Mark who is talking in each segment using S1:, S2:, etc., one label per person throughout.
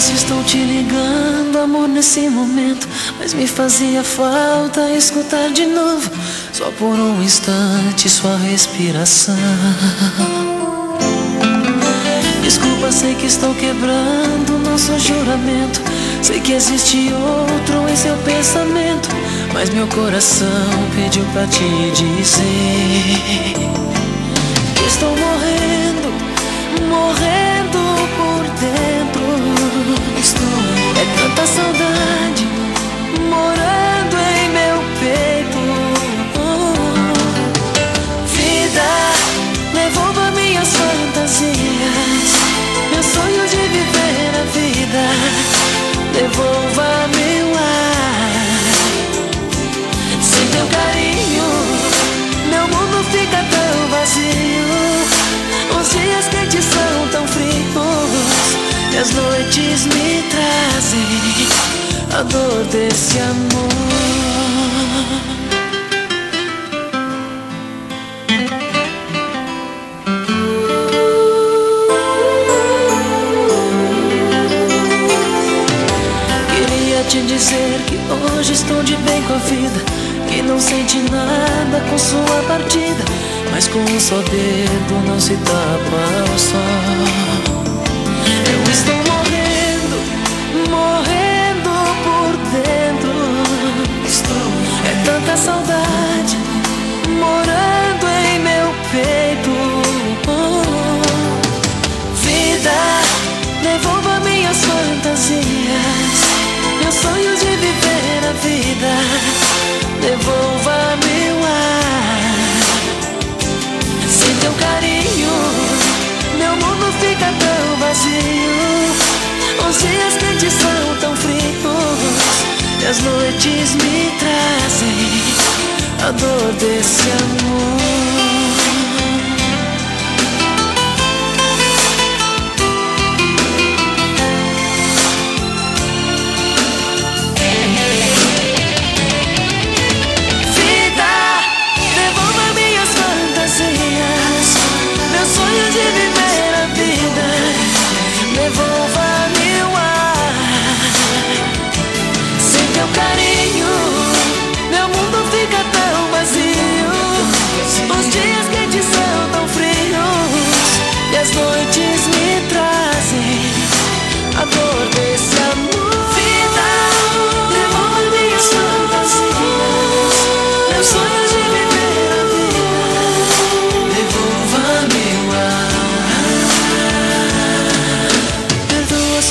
S1: Se estou te ligando, amor, nesse momento. Mas me fazia falta escutar de novo, só por um instante, sua respiração. Desculpa, sei que estou quebrando nosso juramento. Sei que existe outro em seu pensamento. Mas meu coração pediu pra te dizer que estou morrendo a dor desse amor. Queria te dizer que hoje estou de bem com a vida. Que não sente nada com sua partida. Mas com um só dedo não se tapa o sol. Eu estou a dor desse amor.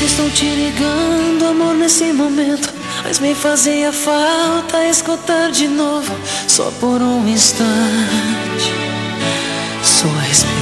S1: estou te ligando, amor, nesse momento. Mas me fazia falta escutar de novo, só por um instante. Sua respiração.